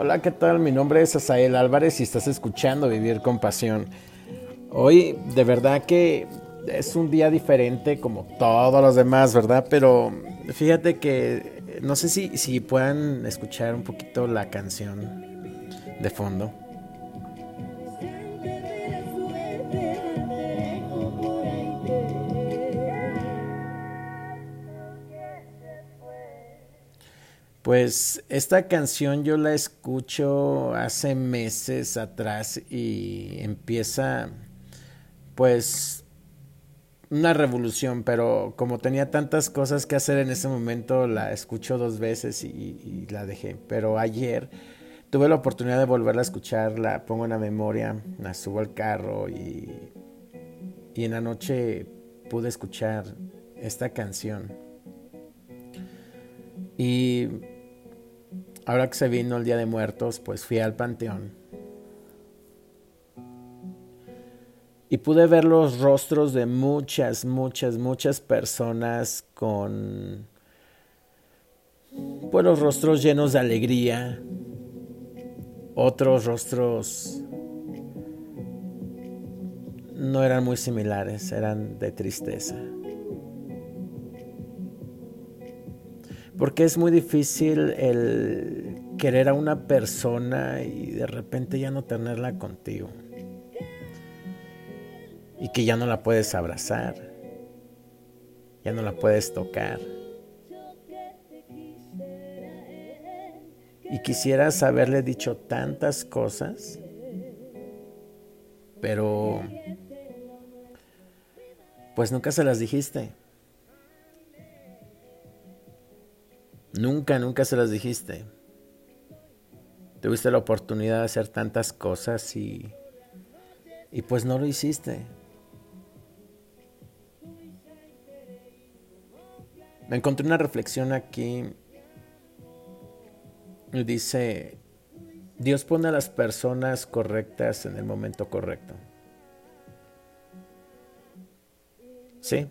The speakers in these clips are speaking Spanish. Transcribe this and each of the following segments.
Hola, ¿qué tal? Mi nombre es Asael Álvarez y estás escuchando Vivir con Pasión. Hoy de verdad que es un día diferente como todos los demás, ¿verdad? Pero fíjate que no sé si, si puedan escuchar un poquito la canción de fondo. Pues esta canción yo la escucho hace meses atrás y empieza pues una revolución, pero como tenía tantas cosas que hacer en ese momento, la escucho dos veces y, la dejé. Pero ayer tuve la oportunidad de volverla a escuchar, la pongo en la memoria, la subo al carro y, y en la noche pude escuchar esta canción. Y ahora que se vino el Día de Muertos, pues fui al panteón. Y pude ver los rostros de muchas, muchas, muchas personas con, pues los rostros llenos de alegría, otros rostros no eran muy similares, eran de tristeza. Porque es muy difícil el querer a una persona y de repente ya no tenerla contigo. Y que ya no la puedes abrazar. Ya no la puedes tocar. Y quisieras haberle dicho tantas cosas, pero pues nunca se las dijiste. Nunca, nunca se las dijiste. Tuviste la oportunidad de hacer tantas cosas y, y pues no lo hiciste. Me encontré una reflexión aquí. Dice, Dios pone a las personas correctas en el momento correcto. ¿Sí?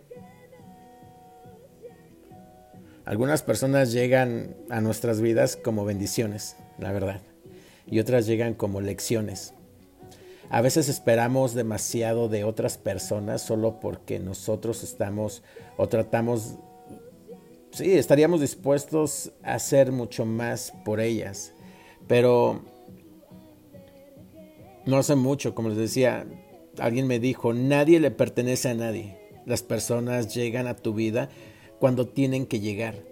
Algunas personas llegan a nuestras vidas como bendiciones, la verdad, y otras llegan como lecciones. A veces esperamos demasiado de otras personas solo porque nosotros estamos o tratamos, sí, estaríamos dispuestos a hacer mucho más por ellas, pero no hace mucho, como les decía, alguien me dijo, nadie le pertenece a nadie. Las personas llegan a tu vida cuando tienen que llegar.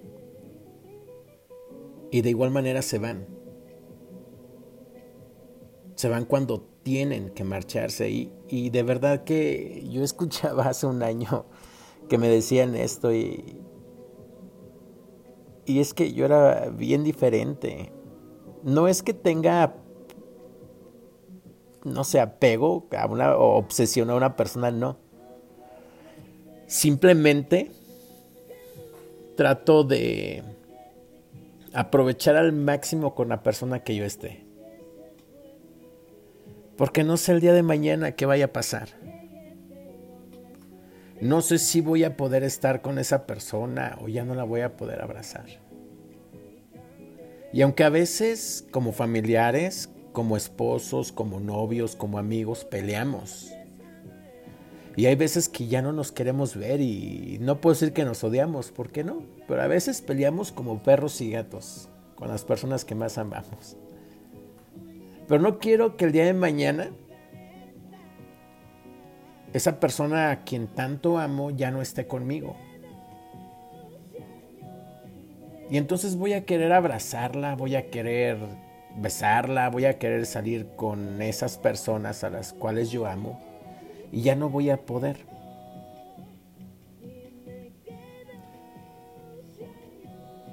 Y de igual manera se van. Se van cuando tienen que marcharse. Y, y de verdad que yo escuchaba hace un año que me decían esto y, y es que yo era bien diferente. No es que tenga, no sé, apego a una, o obsesión a una persona, no. Simplemente trato de aprovechar al máximo con la persona que yo esté. Porque no sé el día de mañana qué vaya a pasar. No sé si voy a poder estar con esa persona o ya no la voy a poder abrazar. Y aunque a veces como familiares, como esposos, como novios, como amigos, peleamos y hay veces que ya no nos queremos ver y no puedo decir que nos odiamos, ¿por qué no? Pero a veces peleamos como perros y gatos con las personas que más amamos. Pero no quiero que el día de mañana esa persona a quien tanto amo ya no esté conmigo. Y entonces voy a querer abrazarla, voy a querer besarla, voy a querer salir con esas personas a las cuales yo amo y ya no voy a poder.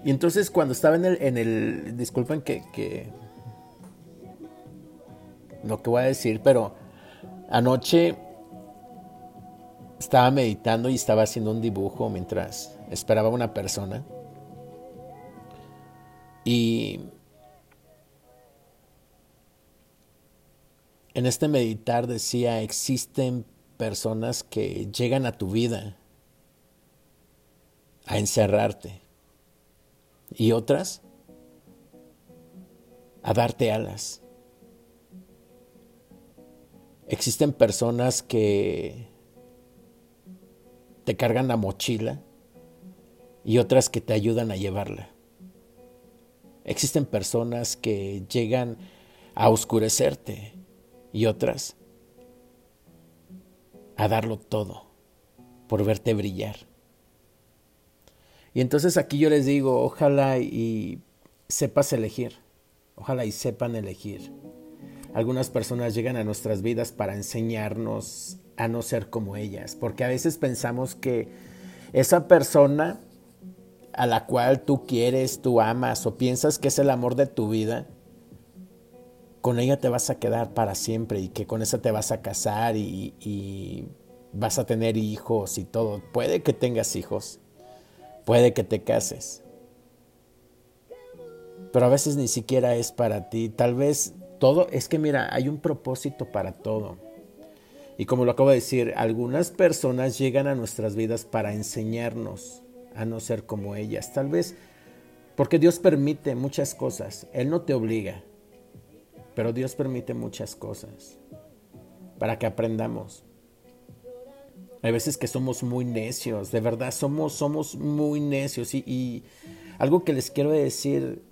Y entonces cuando estaba en el, en el disculpen que, que lo que voy a decir, pero anoche estaba meditando y estaba haciendo un dibujo mientras esperaba a una persona. Y en este meditar decía, existen personas que llegan a tu vida a encerrarte y otras a darte alas. Existen personas que te cargan la mochila y otras que te ayudan a llevarla. Existen personas que llegan a oscurecerte y otras a darlo todo por verte brillar. Y entonces aquí yo les digo, ojalá y sepas elegir, ojalá y sepan elegir. Algunas personas llegan a nuestras vidas para enseñarnos a no ser como ellas, porque a veces pensamos que esa persona a la cual tú quieres, tú amas o piensas que es el amor de tu vida, con ella te vas a quedar para siempre y que con esa te vas a casar y, vas a tener hijos y todo. Puede que tengas hijos, puede que te cases, pero a veces ni siquiera es para ti. Tal vez todo, es que mira, hay un propósito para todo. Y como lo acabo de decir, algunas personas llegan a nuestras vidas para enseñarnos a no ser como ellas. Tal vez porque Dios permite muchas cosas. Él no te obliga, pero Dios permite muchas cosas para que aprendamos. Hay veces que somos muy necios, de verdad somos, somos muy necios. Y, y algo que les quiero decir,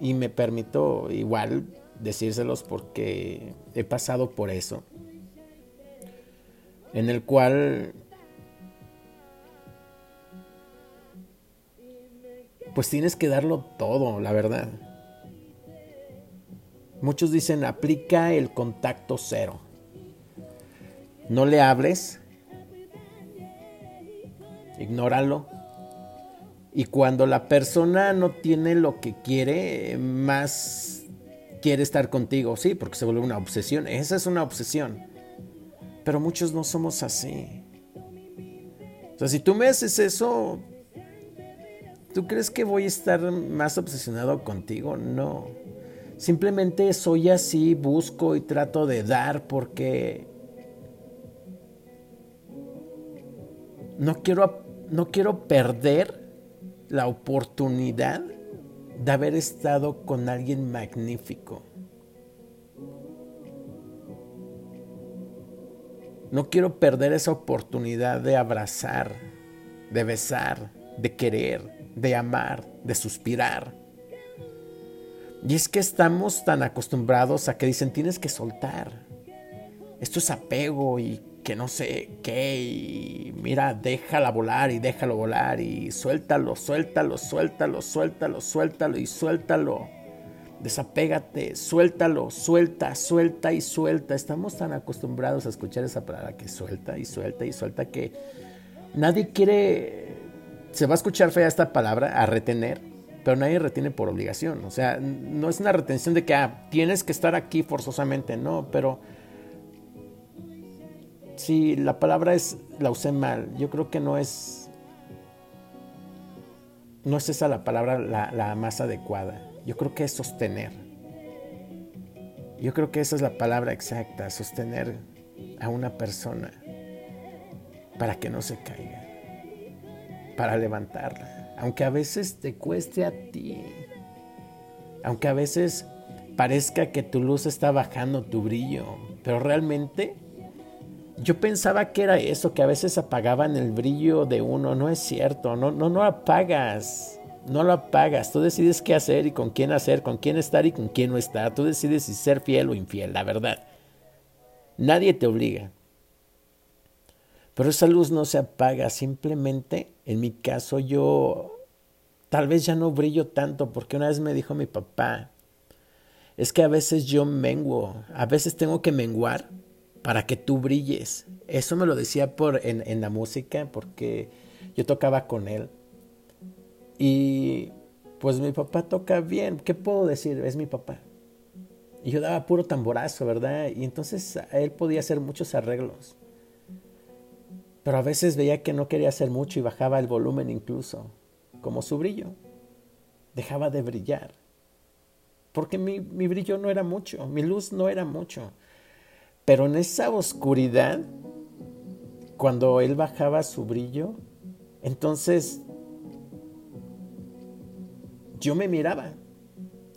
y me permito igual decírselos porque he pasado por eso, en el cual pues tienes que darlo todo, la verdad. Muchos dicen aplica el contacto cero. No le hables, ignóralo. Y cuando la persona no tiene lo que quiere, más quiere estar contigo, sí, porque se vuelve una obsesión. Esa es una obsesión. Pero muchos no somos así. O sea, si tú me haces eso, ¿Tú crees que voy a estar más obsesionado contigo? No. Simplemente soy así, busco y trato de dar porque no quiero, no quiero perder la oportunidad de haber estado con alguien magnífico. No quiero perder esa oportunidad de abrazar, de besar, de querer de amar, de suspirar. Y es que estamos tan acostumbrados a que dicen tienes que soltar. Esto es apego y que no sé qué. Y mira, déjala volar y déjalo volar y suéltalo, suéltalo, suéltalo, suéltalo, suéltalo y suéltalo. Desapégate, suéltalo, suelta, suelta y suelta. Estamos tan acostumbrados a escuchar esa palabra que suelta y suelta y suelta que nadie quiere se va a escuchar fea esta palabra, a retener, pero nadie retiene por obligación. O sea, no es una retención de que ah, tienes que estar aquí forzosamente, no, pero si la palabra es, la usé mal, yo creo que no es, no es esa la palabra la, la más adecuada. Yo creo que es sostener. Yo creo que esa es la palabra exacta, sostener a una persona para que no se caiga para levantarla. Aunque a veces te cueste a ti. Aunque a veces parezca que tu luz está bajando, tu brillo. Pero realmente yo pensaba que era eso, que a veces apagaban el brillo de uno. No es cierto, no, no, no apagas. No lo apagas. Tú decides qué hacer y con quién hacer, con quién estar y con quién no estar. Tú decides si ser fiel o infiel, la verdad. Nadie te obliga. Pero esa luz no se apaga, simplemente en mi caso yo tal vez ya no brillo tanto porque una vez me dijo mi papá, es que a veces yo menguo, a veces tengo que menguar para que tú brilles. Eso me lo decía por, en, en la música porque yo tocaba con él. Y pues mi papá toca bien, ¿qué puedo decir? Es mi papá. Y yo daba puro tamborazo, ¿verdad? Y entonces él podía hacer muchos arreglos. Pero a veces veía que no quería hacer mucho y bajaba el volumen incluso, como su brillo. Dejaba de brillar. Porque mi, mi brillo no era mucho, mi luz no era mucho. Pero en esa oscuridad, cuando él bajaba su brillo, entonces yo me miraba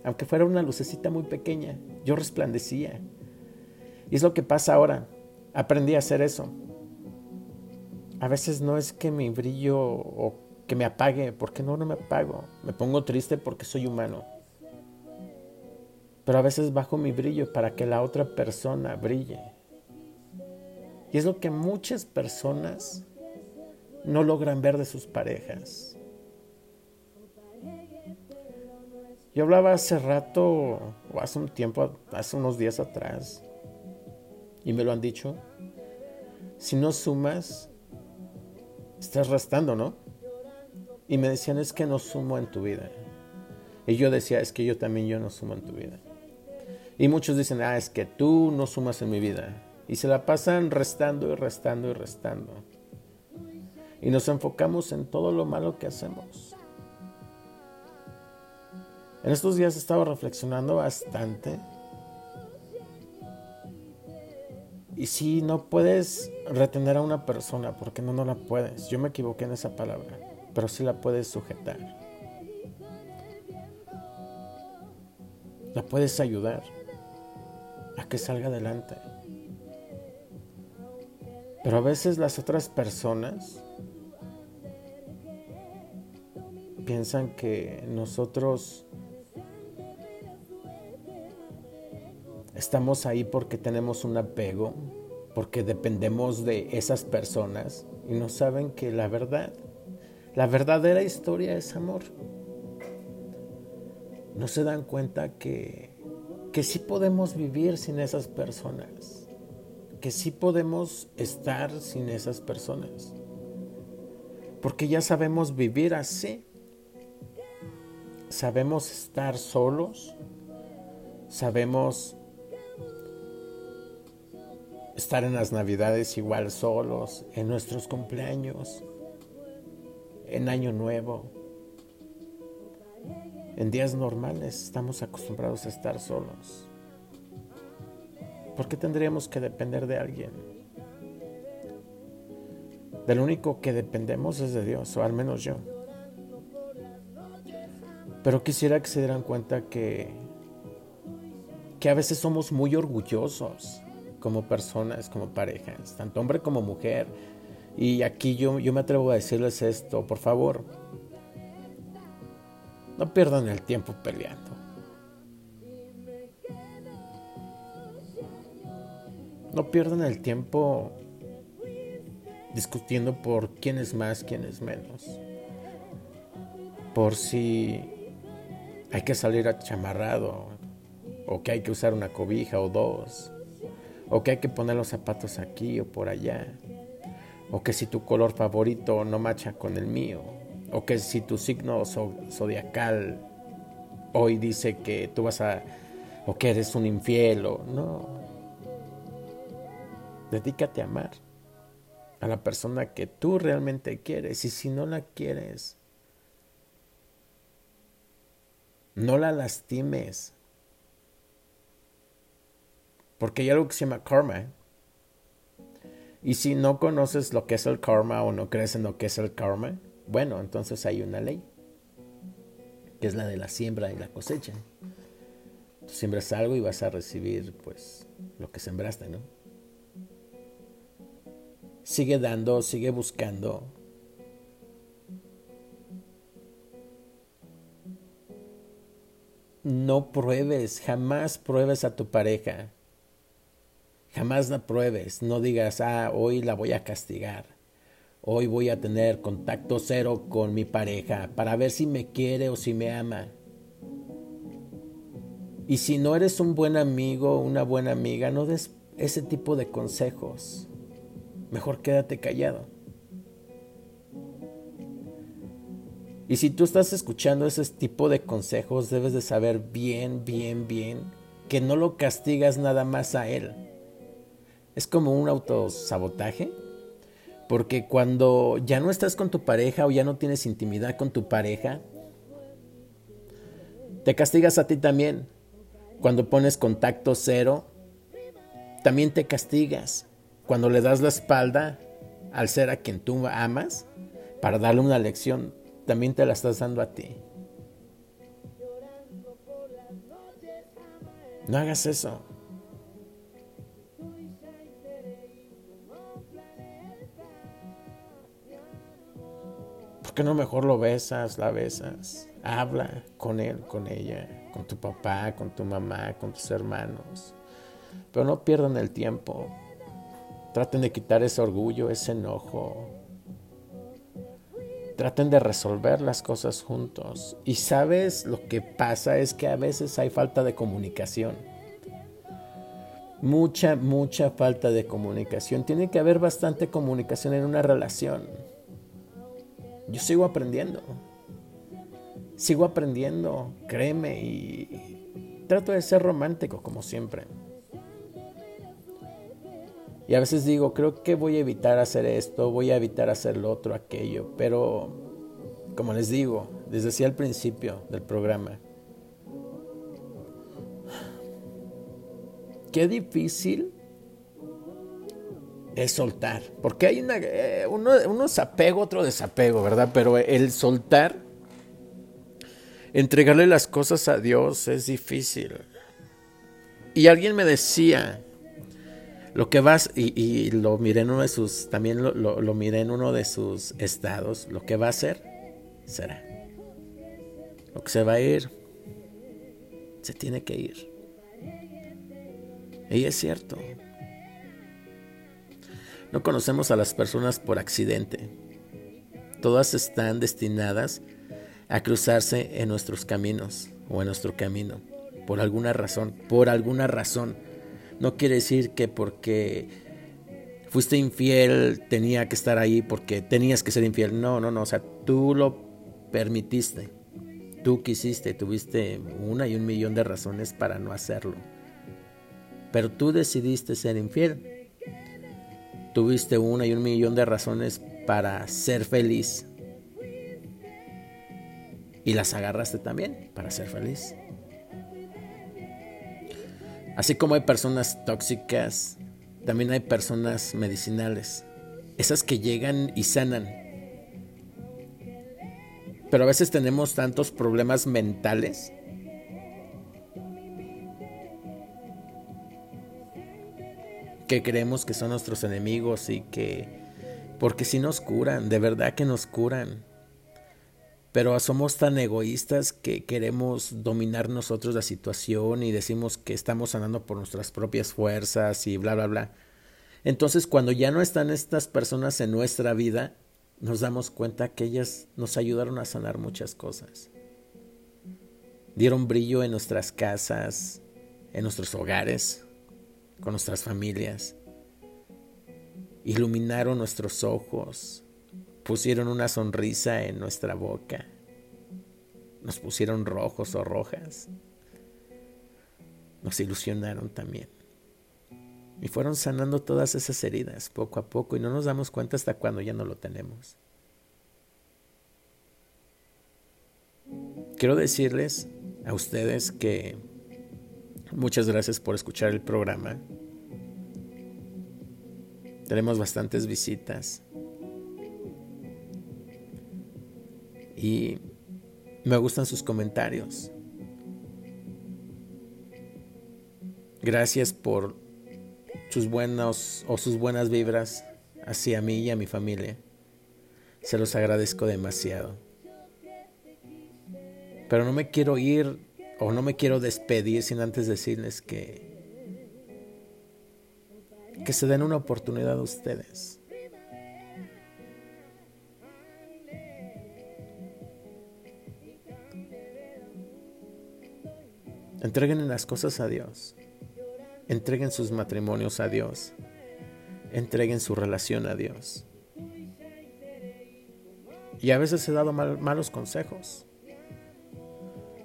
aunque fuera una lucecita muy pequeña, yo resplandecía. Y es lo que pasa ahora. Aprendí a hacer eso. A veces no es que mi brillo o que me apague, porque no, no me apago. Me pongo triste porque soy humano. Pero a veces bajo mi brillo para que la otra persona brille. Y es lo que muchas personas no logran ver de sus parejas. Yo hablaba hace rato, o hace un tiempo, hace unos días atrás, y me lo han dicho, si no sumas, estás restando, ¿no? Y me decían, es que no sumo en tu vida. Y yo decía, es que yo también yo no sumo en tu vida. Y muchos dicen, ah, es que tú no sumas en mi vida. Y se la pasan restando y restando y restando. Y nos enfocamos en todo lo malo que hacemos. En estos días he estado reflexionando bastante. Y si no puedes retener a una persona, porque no, no la puedes. Yo me equivoqué en esa palabra, pero sí la puedes sujetar. La puedes ayudar a que salga adelante. Pero a veces las otras personas piensan que nosotros estamos ahí porque tenemos un apego, porque dependemos de esas personas y no saben que la verdad, la verdadera historia es amor. No se dan cuenta que, que sí podemos vivir sin esas personas, que sí podemos estar sin esas personas, porque ya sabemos vivir así sabemos estar solos, sabemos estar en las navidades igual solos, en nuestros cumpleaños, en año nuevo. En días normales estamos acostumbrados a estar solos. ¿Por qué tendríamos que depender de alguien? Del único que dependemos es de Dios, o al menos yo. Pero quisiera que se dieran cuenta que, que a veces somos muy orgullosos como personas, como parejas, tanto hombre como mujer. Y aquí yo, yo me atrevo a decirles esto, por favor, no pierdan el tiempo peleando. No pierdan el tiempo discutiendo por quién es más, quién es menos. Por si hay que salir chamarrado, o que hay que usar una cobija o dos, o que hay que poner los zapatos aquí o por allá, o que si tu color favorito no macha con el mío, o que si tu signo zodiacal hoy dice que tú vas a, o que eres un infiel, o no. Dedícate a amar a la persona que tú realmente quieres, y si no la quieres, No la lastimes. Porque hay algo que se llama karma. Y si no conoces lo que es el karma o no crees en lo que es el karma, bueno, entonces hay una ley, que es la de la siembra y la cosecha. Tú siembras algo y vas a recibir pues lo que sembraste, ¿no? Sigue dando, sigue buscando, no pruebes, jamás pruebes a tu pareja. Jamás la pruebes, no digas, ah, hoy la voy a castigar. Hoy voy a tener contacto cero con mi pareja para ver si me quiere o si me ama. Y si no eres un buen amigo una buena amiga, no des ese tipo de consejos. Mejor quédate callado. Y si tú estás escuchando ese tipo de consejos, debes de saber bien, bien, bien que no lo castigas nada más a él. Es como un autosabotaje. Porque cuando ya no estás con tu pareja o ya no tienes intimidad con tu pareja, te castigas a ti también. Cuando pones contacto cero, también te castigas. Cuando le das la espalda al ser a quien tú amas, para darle una lección, también te la estás dando a ti. No hagas eso. ¿Por qué no mejor lo besas, la besas? Habla con él, con ella, con tu papá, con tu mamá, con tus hermanos. Pero no pierdan el tiempo. Traten de quitar ese orgullo, ese enojo. Traten de resolver las cosas juntos. Y sabes, lo que pasa es que a veces hay falta de comunicación. Mucha, mucha falta de comunicación. Tiene que haber bastante comunicación en una relación. Yo sigo aprendiendo. Sigo aprendiendo, créeme, y trato de ser romántico como siempre. Y a veces digo, creo que voy a evitar hacer esto, voy a evitar hacer lo otro, aquello. Pero, como les digo, desde decía al principio del programa, qué difícil es soltar. Porque hay una, eh, uno, uno es apego, otro desapego, ¿verdad? Pero el soltar, entregarle las cosas a Dios es difícil. Y alguien me decía, lo que vas, y, lo miré en uno de sus, también lo, lo, miré en uno de sus estados, lo que va a hacer, será. Lo que se va a ir, se tiene que ir. Y es cierto. No conocemos a las personas por accidente. Todas están destinadas a cruzarse en nuestros caminos o en nuestro camino. Por alguna razón, por alguna razón no quiere decir que porque fuiste infiel tenía que estar ahí porque tenías que ser infiel. No, no, no. O sea, tú lo permitiste. Tú quisiste, tuviste una y un millón de razones para no hacerlo. Pero tú decidiste ser infiel. Tuviste una y un millón de razones para ser feliz. Y las agarraste también para ser feliz. Así como hay personas tóxicas, también hay personas medicinales. Esas que llegan y sanan. Pero a veces tenemos tantos problemas mentales que creemos que son nuestros enemigos y que porque si nos curan, de verdad que nos curan pero somos tan egoístas que queremos dominar nosotros la situación y decimos que estamos sanando por nuestras propias fuerzas y bla, bla, bla. Entonces cuando ya no están estas personas en nuestra vida, nos damos cuenta que ellas nos ayudaron a sanar muchas cosas. Dieron brillo en nuestras casas, en nuestros hogares, con nuestras familias. Iluminaron nuestros ojos, pusieron una sonrisa en nuestra boca, nos pusieron rojos o rojas, nos ilusionaron también. Y fueron sanando todas esas heridas poco a poco y no nos damos cuenta hasta cuando ya no lo tenemos. Quiero decirles a ustedes que muchas gracias por escuchar el programa. Tenemos bastantes visitas. y me gustan sus comentarios. Gracias por sus buenos o sus buenas vibras hacia mí y a mi familia. Se los agradezco demasiado. Pero no me quiero ir o no me quiero despedir sin antes decirles que que se den una oportunidad a ustedes. Entreguen las cosas a Dios. Entreguen sus matrimonios a Dios. Entreguen su relación a Dios. Y a veces he dado malos consejos.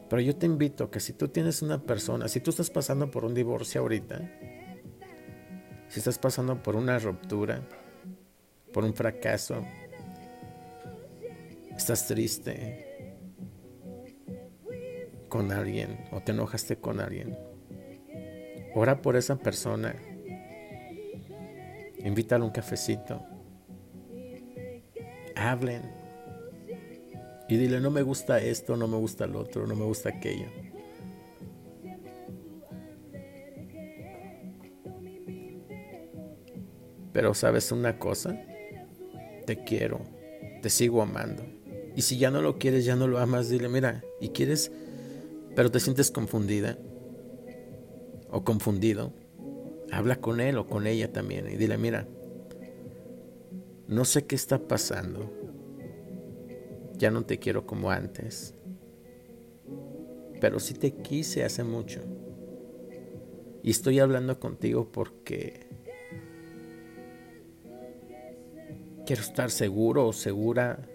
Pero yo te invito que si tú tienes una persona, si tú estás pasando por un divorcio ahorita, si estás pasando por una ruptura, por un fracaso, estás triste, con alguien o te enojaste con alguien, ora por esa persona. Invítalo a un cafecito. Hablen y dile, no me gusta esto, no me gusta el otro, no me gusta aquello. Pero sabes una cosa, te quiero, te sigo amando. Y si ya no lo quieres, ya no lo amas, dile, mira, y quieres, pero te sientes confundida o confundido, habla con él o con ella también y dile, mira, no sé qué está pasando, ya no te quiero como antes, pero sí te quise hace mucho. Y estoy hablando contigo porque quiero estar seguro o segura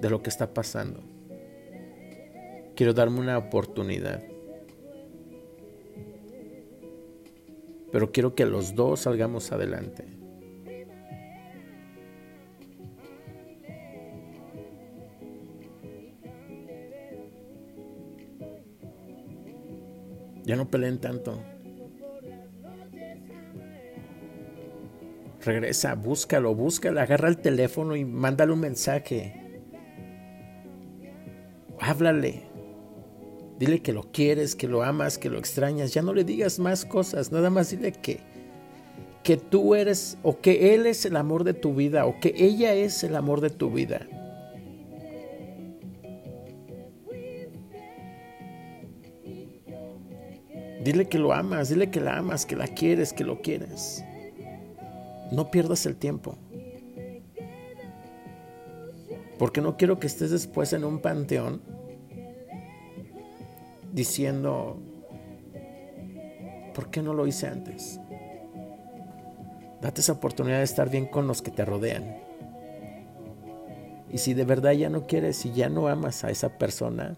de lo que está pasando. Quiero darme una oportunidad. Pero quiero que los dos salgamos adelante. Ya no peleen tanto. Regresa, búscalo, búscalo, agarra el teléfono y mándale un mensaje. Háblale. Dile que lo quieres, que lo amas, que lo extrañas. Ya no le digas más cosas, nada más dile que que tú eres o que él es el amor de tu vida o que ella es el amor de tu vida. Dile que lo amas, dile que la amas, que la quieres, que lo quieres. No pierdas el tiempo. Porque no quiero que estés después en un panteón diciendo, ¿por qué no lo hice antes? Date esa oportunidad de estar bien con los que te rodean. Y si de verdad ya no quieres y ya no amas a esa persona,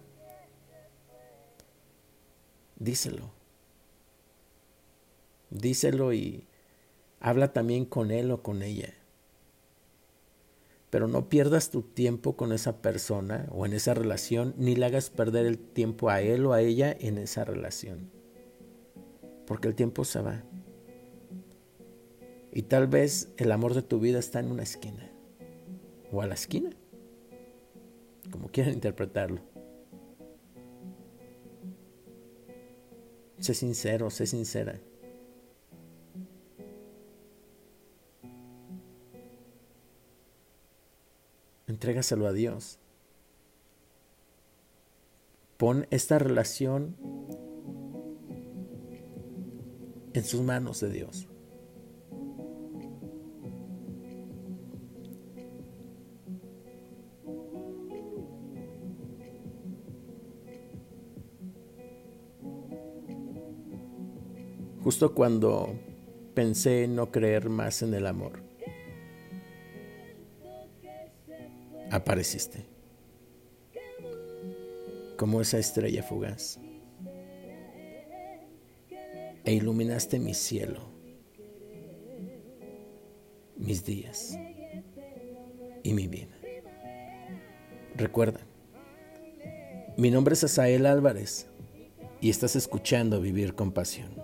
díselo. Díselo y habla también con él o con ella. Pero no pierdas tu tiempo con esa persona o en esa relación, ni le hagas perder el tiempo a él o a ella en esa relación. Porque el tiempo se va. Y tal vez el amor de tu vida está en una esquina. O a la esquina. Como quieran interpretarlo. Sé sincero, sé sincera. Entrégaselo a Dios. Pon esta relación en sus manos de Dios. Justo cuando pensé no creer más en el amor. Apareciste, como esa estrella fugaz, e iluminaste mi cielo, mis días y mi vida. Recuerda, mi nombre es Asael Álvarez y estás escuchando Vivir con Pasión.